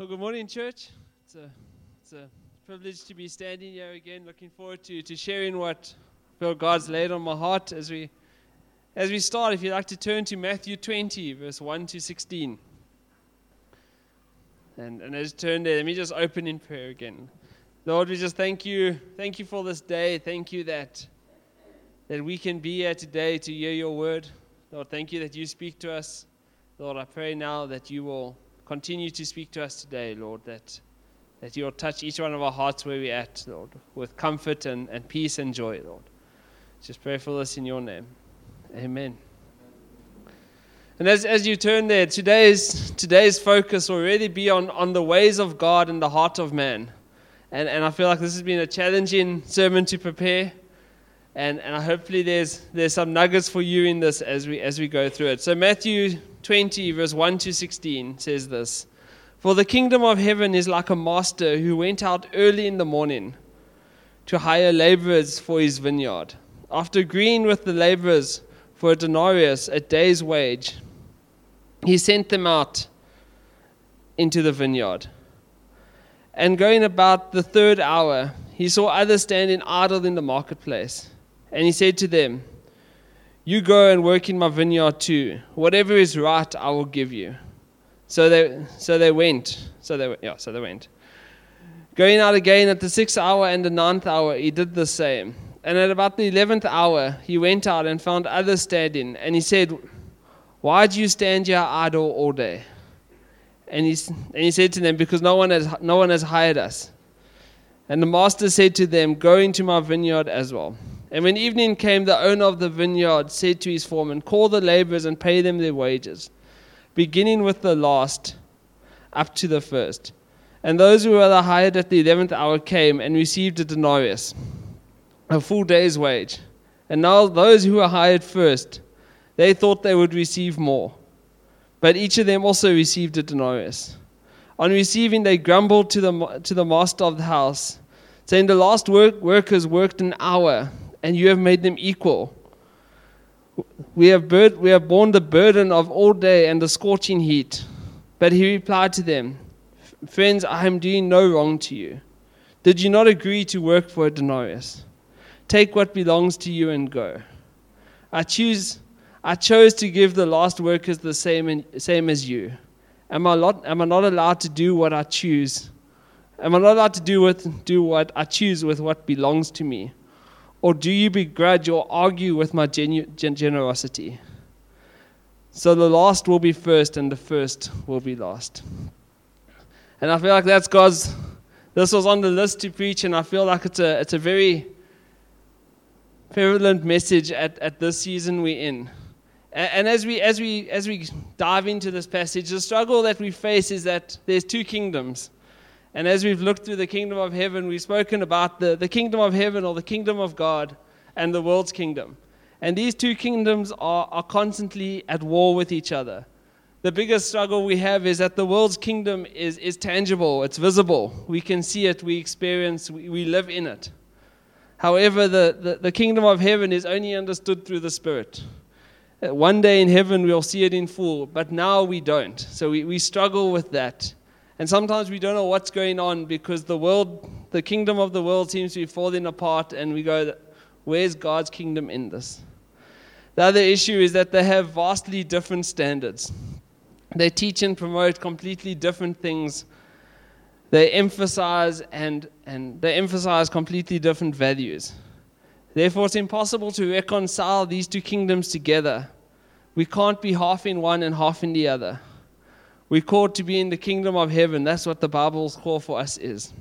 Well, good morning, church. It's a, it's a privilege to be standing here again. Looking forward to, to sharing what feel God's laid on my heart as we as we start. If you'd like to turn to Matthew 20, verse 1 to 16. And, and as you turn there, let me just open in prayer again. Lord, we just thank you. Thank you for this day. Thank you that, that we can be here today to hear your word. Lord, thank you that you speak to us. Lord, I pray now that you will continue to speak to us today, Lord, that, that you'll touch each one of our hearts where we're at, Lord, with comfort and, and peace and joy, Lord. Just pray for this in your name. Amen. And as, as you turn there, today's, today's focus will really be on, on the ways of God and the heart of man. And, and I feel like this has been a challenging sermon to prepare. And, and hopefully there's, there's some nuggets for you in this as we, as we go through it. So, Matthew 20, verse 1 to 16 says this For the kingdom of heaven is like a master who went out early in the morning to hire laborers for his vineyard. After agreeing with the laborers for a denarius, a day's wage, he sent them out into the vineyard. And going about the third hour, he saw others standing idle in the marketplace. And he said to them, You go and work in my vineyard too. Whatever is right, I will give you. So they, so they went. So they, yeah, so they went. Going out again at the sixth hour and the ninth hour, he did the same. And at about the eleventh hour, he went out and found others standing. And he said, Why do you stand here idle all day? And he, and he said to them, Because no one, has, no one has hired us. And the master said to them, Go into my vineyard as well. And when evening came, the owner of the vineyard said to his foreman, Call the laborers and pay them their wages, beginning with the last up to the first. And those who were hired at the eleventh hour came and received a denarius, a full day's wage. And now those who were hired first, they thought they would receive more. But each of them also received a denarius. On receiving, they grumbled to the, to the master of the house, saying, The last work, workers worked an hour and you have made them equal. We have, bur- we have borne the burden of all day and the scorching heat. But he replied to them, Friends, I am doing no wrong to you. Did you not agree to work for a denarius? Take what belongs to you and go. I choose. I chose to give the last workers the same, in, same as you. Am I, not, am I not allowed to do what I choose? Am I not allowed to do, with, do what I choose with what belongs to me? Or do you begrudge or argue with my genu- generosity? So the last will be first, and the first will be last. And I feel like that's God's. This was on the list to preach, and I feel like it's a, it's a very prevalent message at, at this season we're in. And, and as we, as, we, as we dive into this passage, the struggle that we face is that there's two kingdoms. And as we've looked through the kingdom of heaven, we've spoken about the, the kingdom of heaven or the kingdom of God and the world's kingdom. And these two kingdoms are, are constantly at war with each other. The biggest struggle we have is that the world's kingdom is, is tangible, it's visible. We can see it, we experience, we, we live in it. However, the, the, the kingdom of heaven is only understood through the Spirit. Uh, one day in heaven we'll see it in full, but now we don't. So we, we struggle with that. And sometimes we don't know what's going on because the world, the kingdom of the world seems to be falling apart, and we go, where's God's kingdom in this? The other issue is that they have vastly different standards. They teach and promote completely different things. They emphasize and, and they emphasize completely different values. Therefore, it's impossible to reconcile these two kingdoms together. We can't be half in one and half in the other. We're called to be in the kingdom of heaven. That's what the Bible's call for us is.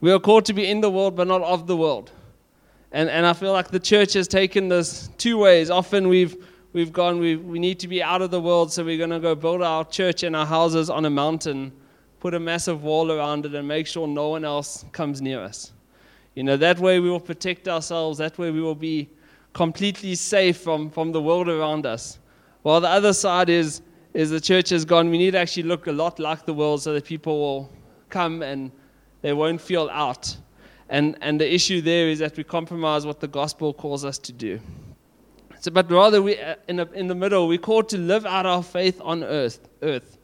We are called to be in the world, but not of the world. And, and I feel like the church has taken this two ways. Often we've, we've gone, we, we need to be out of the world, so we're going to go build our church and our houses on a mountain, put a massive wall around it, and make sure no one else comes near us. You know, that way we will protect ourselves, that way we will be completely safe from, from the world around us. While the other side is is the church has gone, we need to actually look a lot like the world so that people will come and they won't feel out. And, and the issue there is that we compromise what the gospel calls us to do. So, but rather, we, uh, in, the, in the middle, we're called to live out our faith on earth. earth.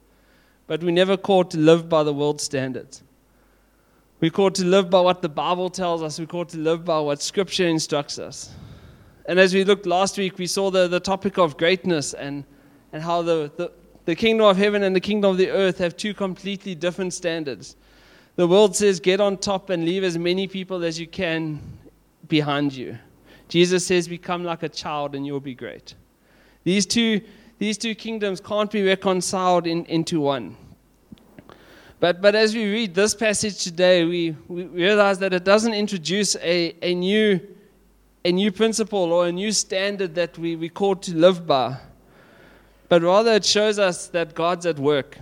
but we're never called to live by the world's standards. We're called to live by what the Bible tells us. We're called to live by what Scripture instructs us. And as we looked last week, we saw the, the topic of greatness and, and how the, the, the kingdom of heaven and the kingdom of the earth have two completely different standards. The world says, get on top and leave as many people as you can behind you. Jesus says, become like a child and you'll be great. These two, these two kingdoms can't be reconciled in, into one. But, but as we read this passage today, we, we realize that it doesn't introduce a, a, new, a new principle or a new standard that we, we called to live by, but rather it shows us that God's at work.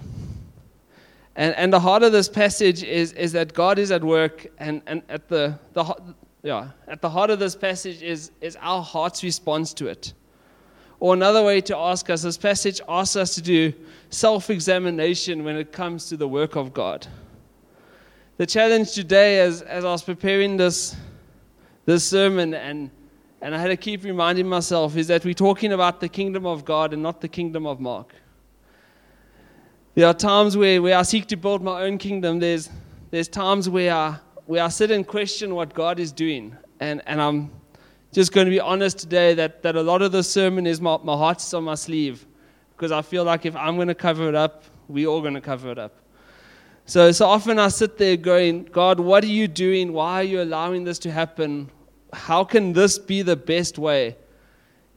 And, and the heart of this passage is, is that God is at work, and, and at, the, the, yeah, at the heart of this passage is, is our heart's response to it. Or another way to ask us, this passage asks us to do self examination when it comes to the work of God. The challenge today, as, as I was preparing this, this sermon, and, and I had to keep reminding myself, is that we're talking about the kingdom of God and not the kingdom of Mark. There are times where, where I seek to build my own kingdom. There's, there's times where I, where I sit and question what God is doing. And, and I'm just going to be honest today that, that a lot of the sermon is my, my heart's on my sleeve because I feel like if I'm going to cover it up, we're all going to cover it up. So, so often I sit there going, God, what are you doing? Why are you allowing this to happen? How can this be the best way?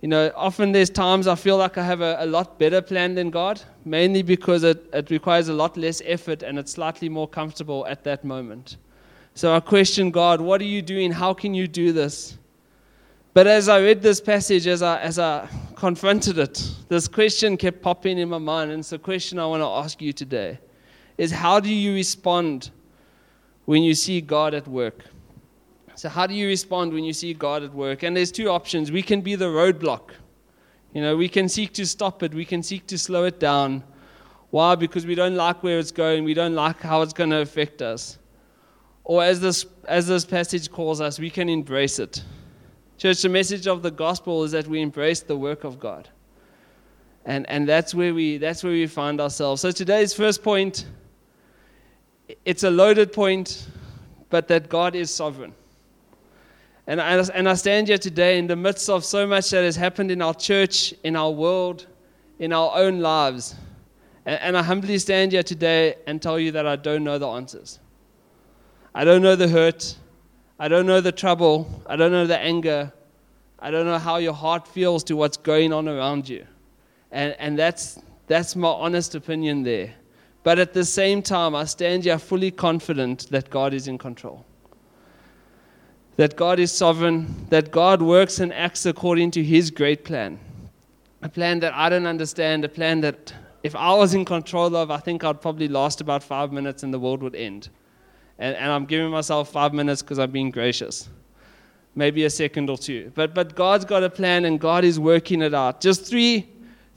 You know, often there's times I feel like I have a, a lot better plan than God, mainly because it, it requires a lot less effort and it's slightly more comfortable at that moment. So I question God, what are you doing? How can you do this? But as I read this passage, as I, as I confronted it, this question kept popping in my mind. And it's a question I want to ask you today is how do you respond when you see God at work? So, how do you respond when you see God at work? And there's two options. We can be the roadblock. You know, we can seek to stop it, we can seek to slow it down. Why? Because we don't like where it's going, we don't like how it's going to affect us. Or, as this, as this passage calls us, we can embrace it. Church, the message of the gospel is that we embrace the work of God. And, and that's, where we, that's where we find ourselves. So today's first point, it's a loaded point, but that God is sovereign. And I, and I stand here today in the midst of so much that has happened in our church, in our world, in our own lives. And, and I humbly stand here today and tell you that I don't know the answers. I don't know the hurt. I don't know the trouble. I don't know the anger. I don't know how your heart feels to what's going on around you. And, and that's, that's my honest opinion there. But at the same time, I stand here fully confident that God is in control. That God is sovereign, that God works and acts according to His great plan. A plan that I don't understand, a plan that if I was in control of, I think I'd probably last about five minutes and the world would end. And, and I'm giving myself five minutes because I'm being gracious. Maybe a second or two. But, but God's got a plan and God is working it out. Just three,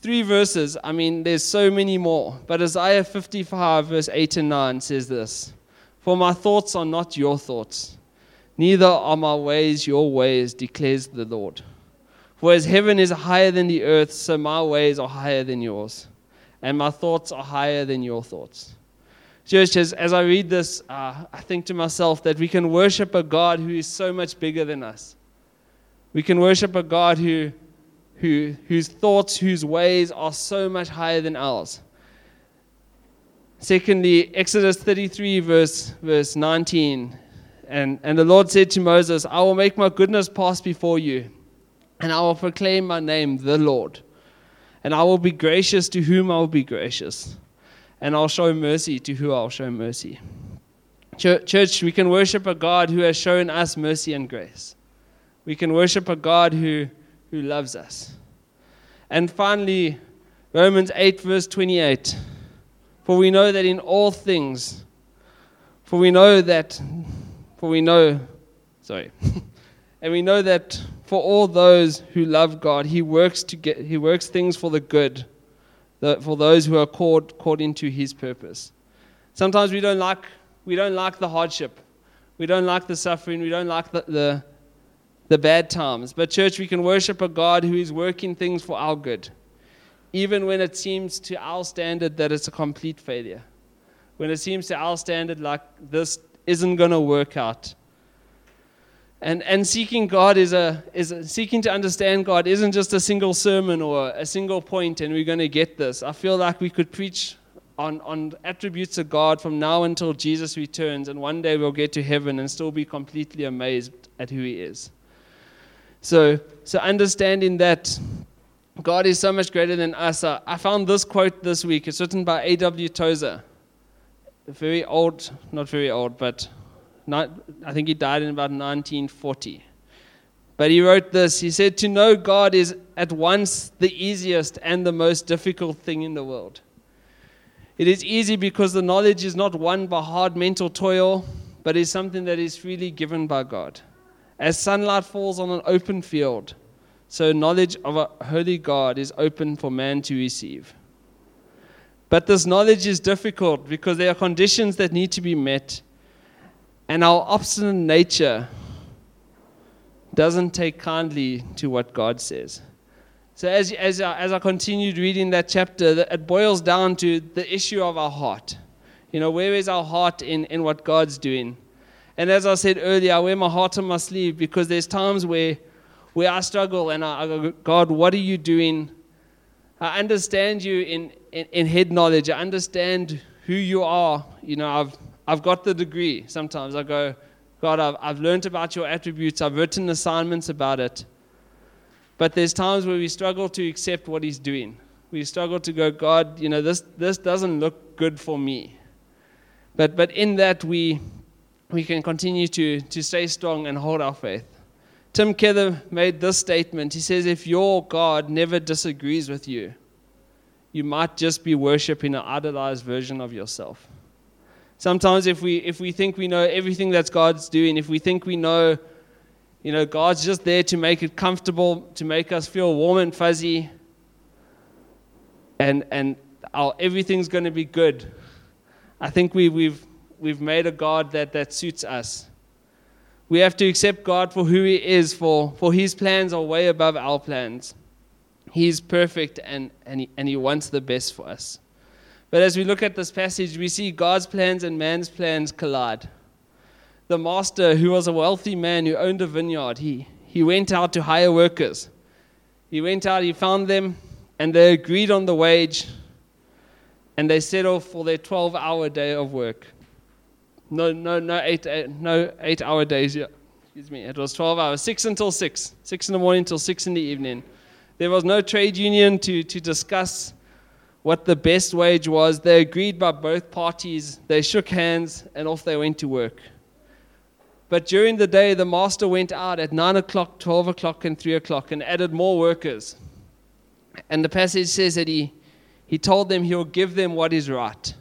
three verses. I mean, there's so many more. But Isaiah 55, verse 8 and 9 says this For my thoughts are not your thoughts, neither are my ways your ways, declares the Lord. For as heaven is higher than the earth, so my ways are higher than yours, and my thoughts are higher than your thoughts. Church, as, as I read this, uh, I think to myself that we can worship a God who is so much bigger than us. We can worship a God who, who, whose thoughts, whose ways are so much higher than ours. Secondly, Exodus 33, verse, verse 19. And, and the Lord said to Moses, I will make my goodness pass before you, and I will proclaim my name, the Lord. And I will be gracious to whom I will be gracious and I'll show mercy to who I'll show mercy. Church, we can worship a God who has shown us mercy and grace. We can worship a God who, who loves us. And finally, Romans 8, verse 28. For we know that in all things, for we know that, for we know, sorry, and we know that for all those who love God, He works to get, He works things for the good for those who are called, called into his purpose. Sometimes we don't like, we don't like the hardship. We don't like the suffering. We don't like the, the, the bad times. But, church, we can worship a God who is working things for our good, even when it seems to our standard that it's a complete failure. when it seems to our standard like this isn't going to work out. And, and seeking God is a, is a, seeking to understand God isn't just a single sermon or a single point and we're going to get this. I feel like we could preach on, on attributes of God from now until Jesus returns, and one day we'll get to heaven and still be completely amazed at who He is. So, so understanding that God is so much greater than us. Uh, I found this quote this week. It's written by A.W. Tozer. Very old, not very old, but not, I think he died in about 1940. But he wrote this He said, To know God is at once the easiest and the most difficult thing in the world. It is easy because the knowledge is not won by hard mental toil, but is something that is freely given by God. As sunlight falls on an open field, so knowledge of a holy God is open for man to receive. But this knowledge is difficult because there are conditions that need to be met, and our obstinate nature doesn't take kindly to what God says. So, as, as, I, as I continued reading that chapter, it boils down to the issue of our heart. You know, where is our heart in, in what God's doing? And as I said earlier, I wear my heart on my sleeve because there's times where, where I struggle and I, I go, God, what are you doing? I understand you in, in, in head knowledge. I understand who you are. You know, I've, I've got the degree. Sometimes I go, God, I've, I've learned about your attributes. I've written assignments about it. But there's times where we struggle to accept what He's doing. We struggle to go, God, you know, this, this doesn't look good for me. But, but in that, we, we can continue to, to stay strong and hold our faith. Tim Keller made this statement. He says, If your God never disagrees with you, you might just be worshiping an idolized version of yourself. Sometimes, if we, if we think we know everything that God's doing, if we think we know you know, God's just there to make it comfortable, to make us feel warm and fuzzy, and, and our, everything's going to be good. I think we, we've, we've made a God that, that suits us. We have to accept God for who He is, for, for His plans are way above our plans. He's perfect and, and, he, and He wants the best for us. But as we look at this passage, we see God's plans and man's plans collide the master, who was a wealthy man who owned a vineyard, he, he went out to hire workers. He went out, he found them, and they agreed on the wage, and they set off for their 12 hour day of work. No, no, no, eight, eight no eight hour days. Yeah. Excuse me. It was 12 hours, 6 until 6, 6 in the morning until 6 in the evening. There was no trade union to, to discuss what the best wage was. They agreed by both parties. They shook hands, and off they went to work. But during the day, the master went out at 9 o'clock, 12 o'clock, and 3 o'clock and added more workers. And the passage says that he, he told them he'll give them what is right.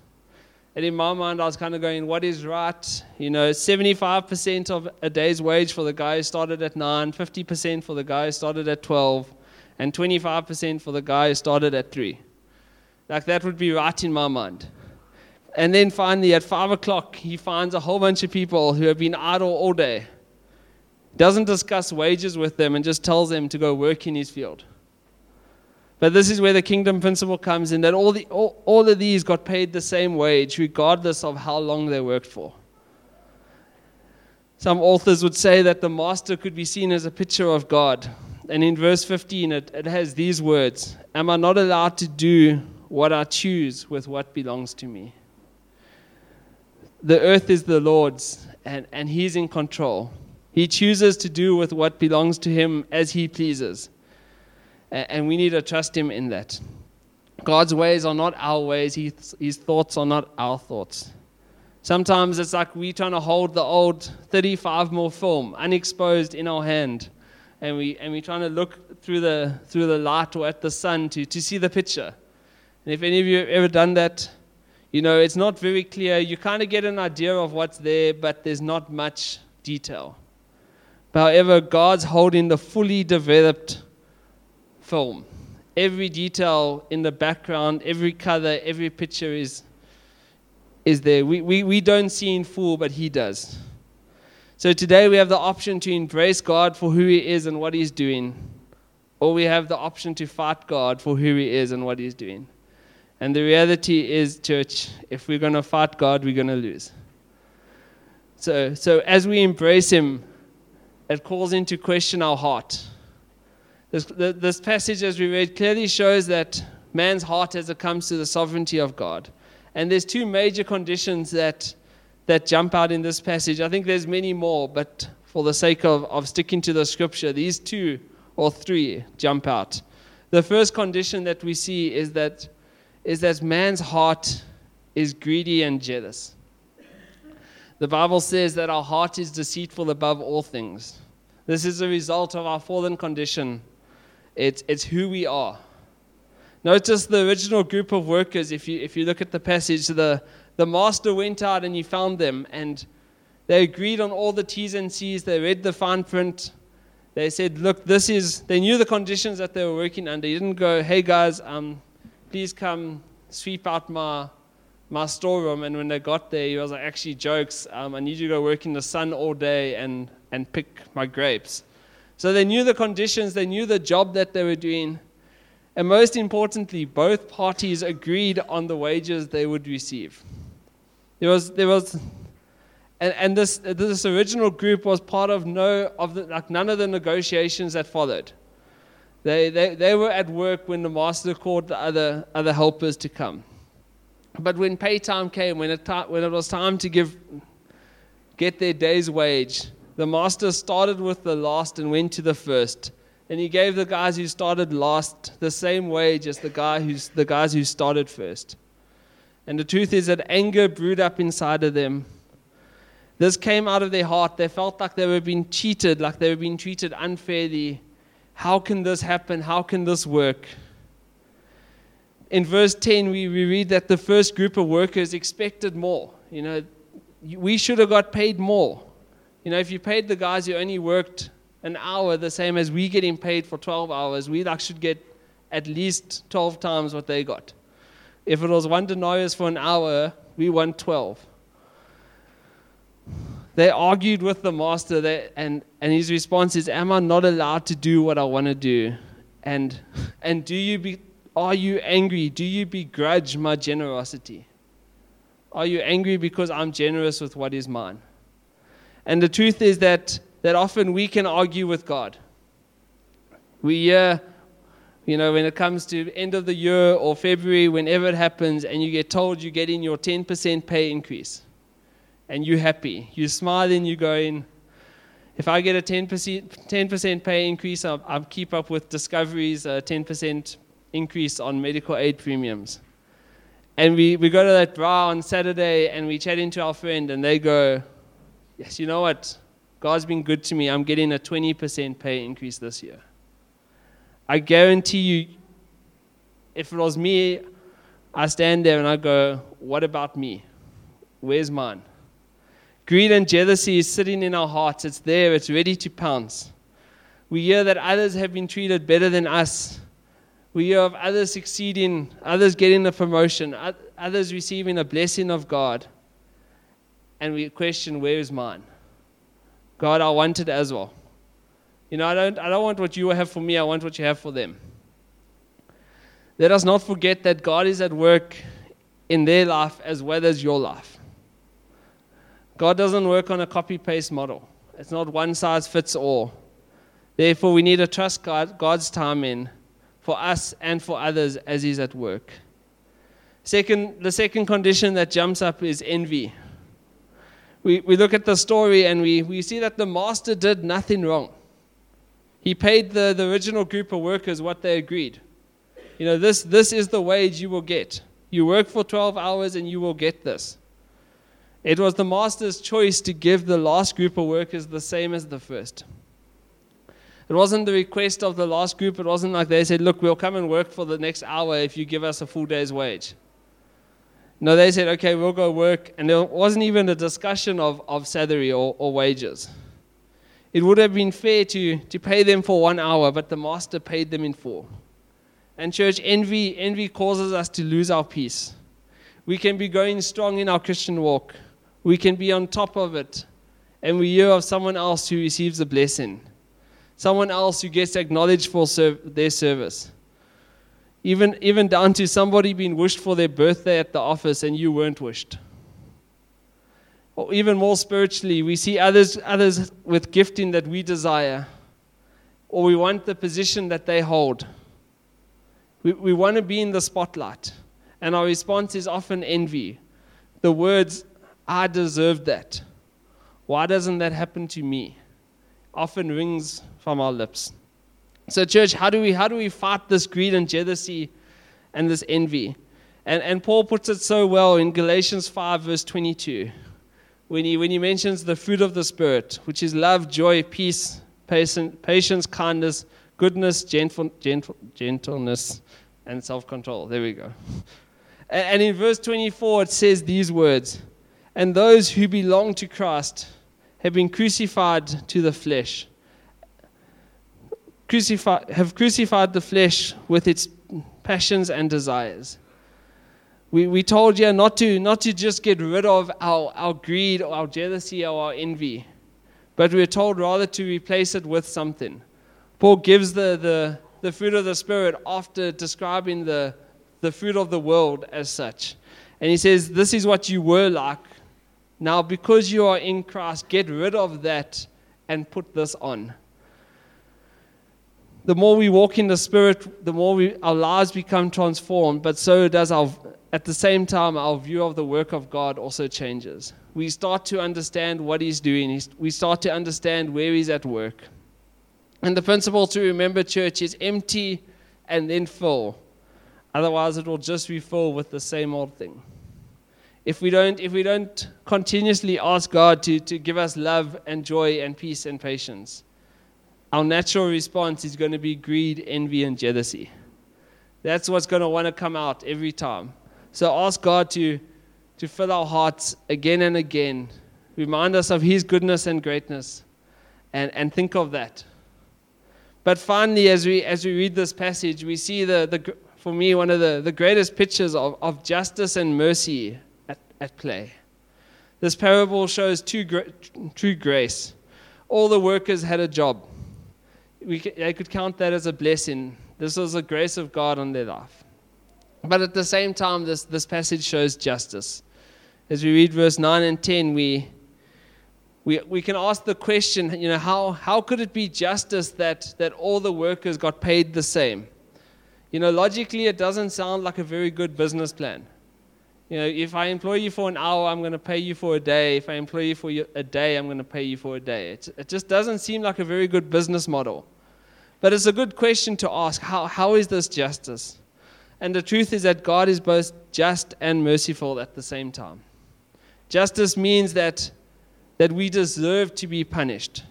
And in my mind, I was kind of going, what is right? You know, 75% of a day's wage for the guy who started at 9, 50% for the guy who started at 12, and 25% for the guy who started at 3. Like that would be right in my mind. And then finally, at 5 o'clock, he finds a whole bunch of people who have been idle all day. Doesn't discuss wages with them and just tells them to go work in his field. But this is where the kingdom principle comes in that all, the, all, all of these got paid the same wage, regardless of how long they worked for. Some authors would say that the master could be seen as a picture of God. And in verse 15, it, it has these words Am I not allowed to do what I choose with what belongs to me? the earth is the Lord's and, and He's in control. He chooses to do with what belongs to Him as He pleases. And, and we need to trust Him in that. God's ways are not our ways, His, his thoughts are not our thoughts. Sometimes it's like we're trying to hold the old 35 more film unexposed in our hand. And we and we trying to look through the through the light or at the sun to, to see the picture. And if any of you have ever done that, you know, it's not very clear. You kind of get an idea of what's there, but there's not much detail. However, God's holding the fully developed film. Every detail in the background, every color, every picture is, is there. We, we, we don't see in full, but He does. So today we have the option to embrace God for who He is and what He's doing, or we have the option to fight God for who He is and what He's doing. And the reality is, church, if we're going to fight God, we're going to lose. So, so as we embrace Him, it calls into question our heart. This, this passage, as we read, clearly shows that man's heart as it comes to the sovereignty of God. And there's two major conditions that, that jump out in this passage. I think there's many more, but for the sake of, of sticking to the scripture, these two or three jump out. The first condition that we see is that, is that man's heart is greedy and jealous. The Bible says that our heart is deceitful above all things. This is a result of our fallen condition. It's, it's who we are. Notice the original group of workers, if you, if you look at the passage, the, the master went out and he found them, and they agreed on all the T's and C's. They read the fine print. They said, Look, this is, they knew the conditions that they were working under. He didn't go, Hey guys, um, please come sweep out my, my storeroom. And when they got there, he was like, Actually, jokes. Um, I need you to go work in the sun all day and, and pick my grapes. So they knew the conditions, they knew the job that they were doing. And most importantly, both parties agreed on the wages they would receive. There was, there was, and, and this, this original group was part of no of the, like none of the negotiations that followed. They, they, they were at work when the master called the other, other helpers to come. But when pay time came, when it, when it was time to give, get their day's wage, the master started with the last and went to the first and he gave the guys who started last the same wage as the, guy who's, the guys who started first. And the truth is that anger brewed up inside of them. This came out of their heart. They felt like they were being cheated, like they were being treated unfairly. How can this happen? How can this work? In verse 10, we, we read that the first group of workers expected more. You know, we should have got paid more. You know, if you paid the guys who only worked an hour the same as we getting paid for 12 hours, we like should get at least 12 times what they got. If it was one denarius for an hour, we want 12. They argued with the master, that, and, and his response is, Am I not allowed to do what I want to do? And, and do you be, are you angry? Do you begrudge my generosity? Are you angry because I'm generous with what is mine? And the truth is that that often we can argue with God. We hear, you know, when it comes to end of the year or February, whenever it happens, and you get told you're getting your 10% pay increase, and you're happy. You're smiling, you're going, if I get a 10%, 10% pay increase, I'll, I'll keep up with Discovery's uh, 10% increase on medical aid premiums. And we, we go to that bar on Saturday and we chat into our friend, and they go, Yes, you know what? God's been good to me. I'm getting a 20% pay increase this year. I guarantee you, if it was me, I stand there and I go, What about me? Where's mine? Greed and jealousy is sitting in our hearts. It's there, it's ready to pounce. We hear that others have been treated better than us. We hear of others succeeding, others getting a promotion, others receiving a blessing of God. And we question, Where is mine? God, I want it as well. You know, I don't, I don't want what you have for me, I want what you have for them. Let us not forget that God is at work in their life as well as your life. God doesn't work on a copy paste model, it's not one size fits all. Therefore, we need to trust God, God's timing for us and for others as He's at work. Second, the second condition that jumps up is envy we, we look at the story and we, we see that the master did nothing wrong. He paid the, the original group of workers what they agreed. You know, this, this is the wage you will get. You work for 12 hours and you will get this. It was the master's choice to give the last group of workers the same as the first. It wasn't the request of the last group. It wasn't like they said, Look, we'll come and work for the next hour if you give us a full day's wage. No, they said, okay, we'll go work. And there wasn't even a discussion of, of salary or, or wages. It would have been fair to, to pay them for one hour, but the master paid them in four. And church, envy, envy causes us to lose our peace. We can be going strong in our Christian walk. We can be on top of it. And we hear of someone else who receives a blessing. Someone else who gets acknowledged for serv- their service Even, even down to somebody being wished for their birthday at the office and you weren't wished. Or even more spiritually, we see others, others with gifting that we desire, or we want the position that they hold. We, we want to be in the spotlight, and our response is often envy. The words, I deserve that. Why doesn't that happen to me? Often rings from our lips. So, church, how do we how do we fight this greed and jealousy and this envy? And and Paul puts it so well in Galatians 5, verse 22, when he when he mentions the fruit of the Spirit, which is love, joy, peace, patience, kindness, goodness, gentle, gentle, gentleness, and self-control. There we go. And, and in verse 24, it says these words: And those who belong to Christ have been crucified to the flesh crucified, have crucified the flesh with its passions and desires. We, we told you not to, not to just get rid of our, our greed or our jealousy or our envy, but we're told rather to replace it with something. Paul gives the, the, the fruit of the Spirit after describing the, the fruit of the world as such. And he says, This is what you were like. Now, because you are in Christ, get rid of that and put this on the more we walk in the Spirit, the more we, our lives become transformed, but so does our, at the same time, our view of the work of God also changes. We start to understand what He's doing, we start to understand where He's at work. And the principle to remember, church, is empty and then full. Otherwise, it will just be full with the same old thing. If we don't, if we don't continuously ask God to, to give us love and joy and peace and patience, our natural response is going to be greed, envy, and jealousy. That's what's going to want to come out every time. So ask God to, to fill our hearts again and again. Remind us of His goodness and greatness, and, and think of that. But finally, as we, as we read this passage, we see, the, the, for me, one of the, the greatest pictures of, of justice and mercy at, at play. This parable shows true, true grace. All the workers had a job we, they could count that as a blessing. This was a grace of God on their life. But at the same time, this, this passage shows justice. As we read verse 9 and 10, we, we, we can ask the question, you know, how, how could it be justice that, that all the workers got paid the same? You know, logically, it doesn't sound like a very good business plan. You know, if I employ you for an hour, I'm going to pay you for a day. If I employ you for a day, I'm going to pay you for a day. It, it just doesn't seem like a very good business model. But it's a good question to ask how, how is this justice? And the truth is that God is both just and merciful at the same time. Justice means that, that we deserve to be punished.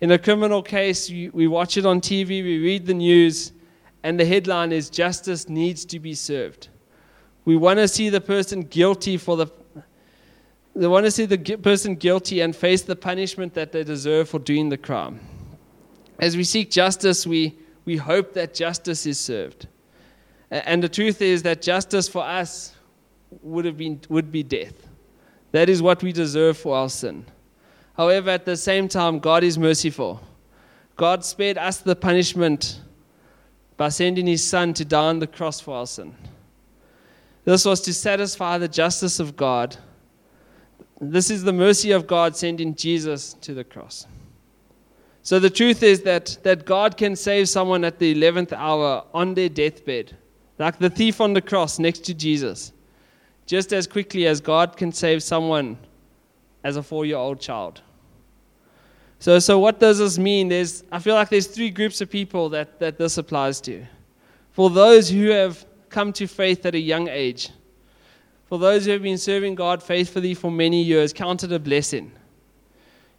In a criminal case, we, we watch it on TV, we read the news, and the headline is Justice needs to be served. We want to see the person guilty for the they want to see the person guilty and face the punishment that they deserve for doing the crime. As we seek justice, we, we hope that justice is served. And the truth is that justice for us would, have been, would be death. That is what we deserve for our sin. However, at the same time, God is merciful. God spared us the punishment by sending his Son to die on the cross for our sin. This was to satisfy the justice of God. This is the mercy of God sending Jesus to the cross. So the truth is that, that God can save someone at the 11th hour on their deathbed, like the thief on the cross next to Jesus, just as quickly as God can save someone as a four year old child. So, so what does this mean? There's, I feel like there's three groups of people that, that this applies to. For those who have come to faith at a young age. For those who have been serving God faithfully for many years, count it a blessing.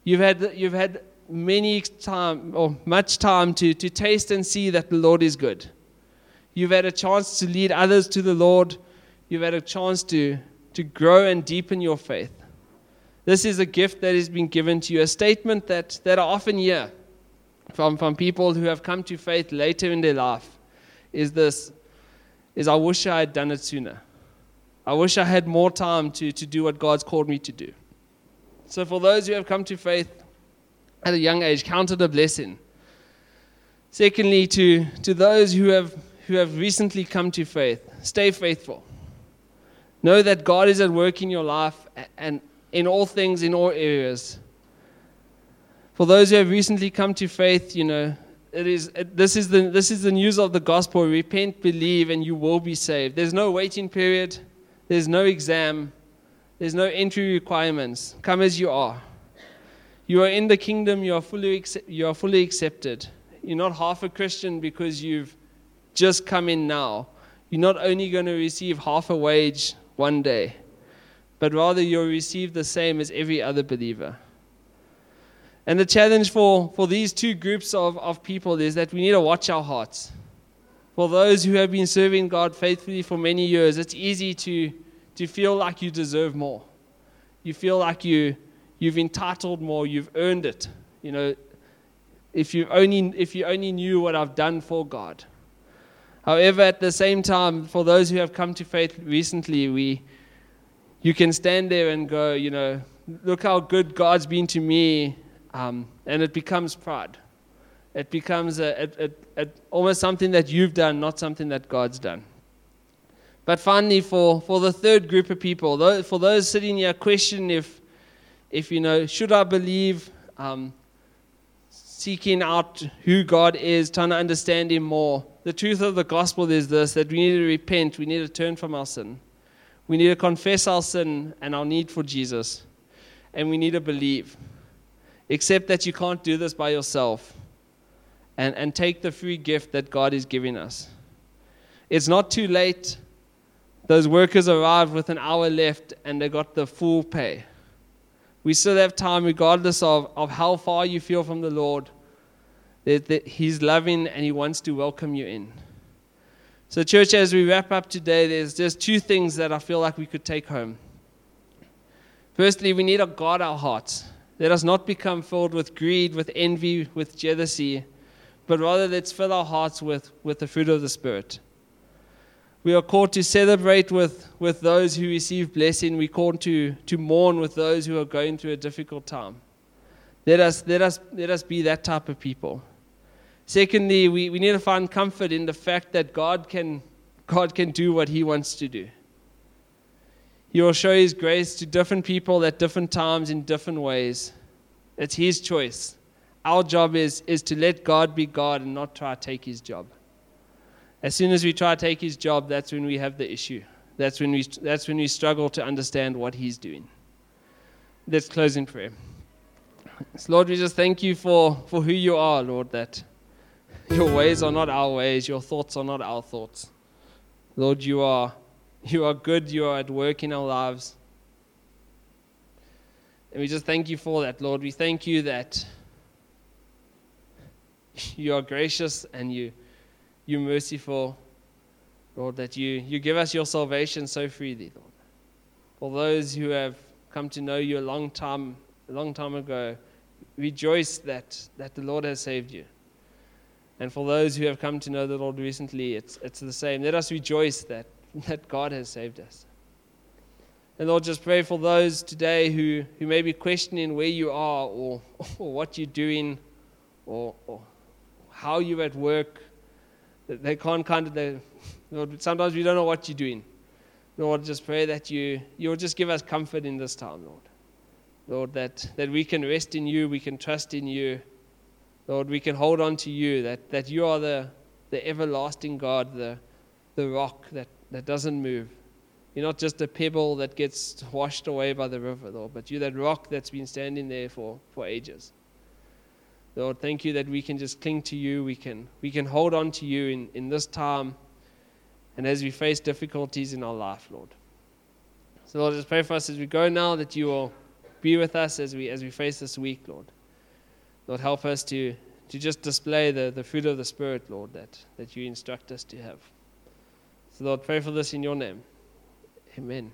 You've had, you've had many time or much time to, to taste and see that the Lord is good. You've had a chance to lead others to the Lord. You've had a chance to, to grow and deepen your faith. This is a gift that has been given to you, a statement that, that I often hear from, from people who have come to faith later in their life is this is I wish I had done it sooner. I wish I had more time to, to do what God's called me to do. So, for those who have come to faith at a young age, count it a blessing. Secondly, to, to those who have, who have recently come to faith, stay faithful. Know that God is at work in your life and in all things, in all areas. For those who have recently come to faith, you know, it is, it, this, is the, this is the news of the gospel. Repent, believe, and you will be saved. There's no waiting period, there's no exam, there's no entry requirements. Come as you are. You are in the kingdom, you are fully, you are fully accepted. You're not half a Christian because you've just come in now. You're not only going to receive half a wage one day, but rather you'll receive the same as every other believer. And the challenge for, for these two groups of, of people is that we need to watch our hearts. For those who have been serving God faithfully for many years, it's easy to, to feel like you deserve more. You feel like you, you've entitled more, you've earned it. You know, if you only, if you only knew what I've done for God. However, at the same time, for those who have come to faith recently, we, you can stand there and go, you know, look how good God's been to me, um, and it becomes pride. It becomes a, a, a, a, almost something that you've done, not something that God's done. But finally, for, for the third group of people, for those sitting here questioning if, if you know, should I believe, um, seeking out who God is, trying to understand Him more, the truth of the gospel is this that we need to repent, we need to turn from our sin. We need to confess our sin and our need for Jesus. And we need to believe. Except that you can't do this by yourself. And, and take the free gift that God is giving us. It's not too late. Those workers arrived with an hour left and they got the full pay. We still have time, regardless of, of how far you feel from the Lord that, that He's loving and He wants to welcome you in. So, church, as we wrap up today, there's just two things that I feel like we could take home. Firstly, we need to guard our hearts. Let us not become filled with greed, with envy, with jealousy, but rather let's fill our hearts with, with the fruit of the Spirit. We are called to celebrate with, with those who receive blessing. We're called to, to mourn with those who are going through a difficult time. Let us, let us, let us be that type of people. Secondly, we, we need to find comfort in the fact that God can, God can do what He wants to do. He will show His grace to different people at different times in different ways. It's His choice. Our job is, is to let God be God and not try to take His job. As soon as we try to take His job, that's when we have the issue. That's when we, that's when we struggle to understand what He's doing. Let's close in prayer. Lord, we just thank you for, for who you are, Lord, that your ways are not our ways, your thoughts are not our thoughts. Lord, you are, you are good, you are at work in our lives. And we just thank you for that, Lord. We thank you that you are gracious and you, you're merciful, Lord, that you, you give us your salvation so freely, Lord. For those who have come to know you a long time, a long time ago, rejoice that, that the Lord has saved you. And for those who have come to know the Lord recently, it's, it's the same. Let us rejoice that, that God has saved us. And Lord, just pray for those today who, who may be questioning where you are or, or what you're doing or, or how you're at work. They can't kind of, they, Lord, sometimes we don't know what you're doing. Lord, just pray that you, you'll just give us comfort in this time, Lord. Lord, that, that we can rest in you, we can trust in you. Lord, we can hold on to you, that, that you are the, the everlasting God, the, the rock that, that doesn't move. You're not just a pebble that gets washed away by the river, Lord, but you're that rock that's been standing there for, for ages. Lord, thank you that we can just cling to you. We can, we can hold on to you in, in this time and as we face difficulties in our life, Lord. So, Lord, just pray for us as we go now that you will be with us as we, as we face this week, Lord. Lord, help us to, to just display the, the fruit of the Spirit, Lord, that, that you instruct us to have. So, Lord, pray for this in your name. Amen.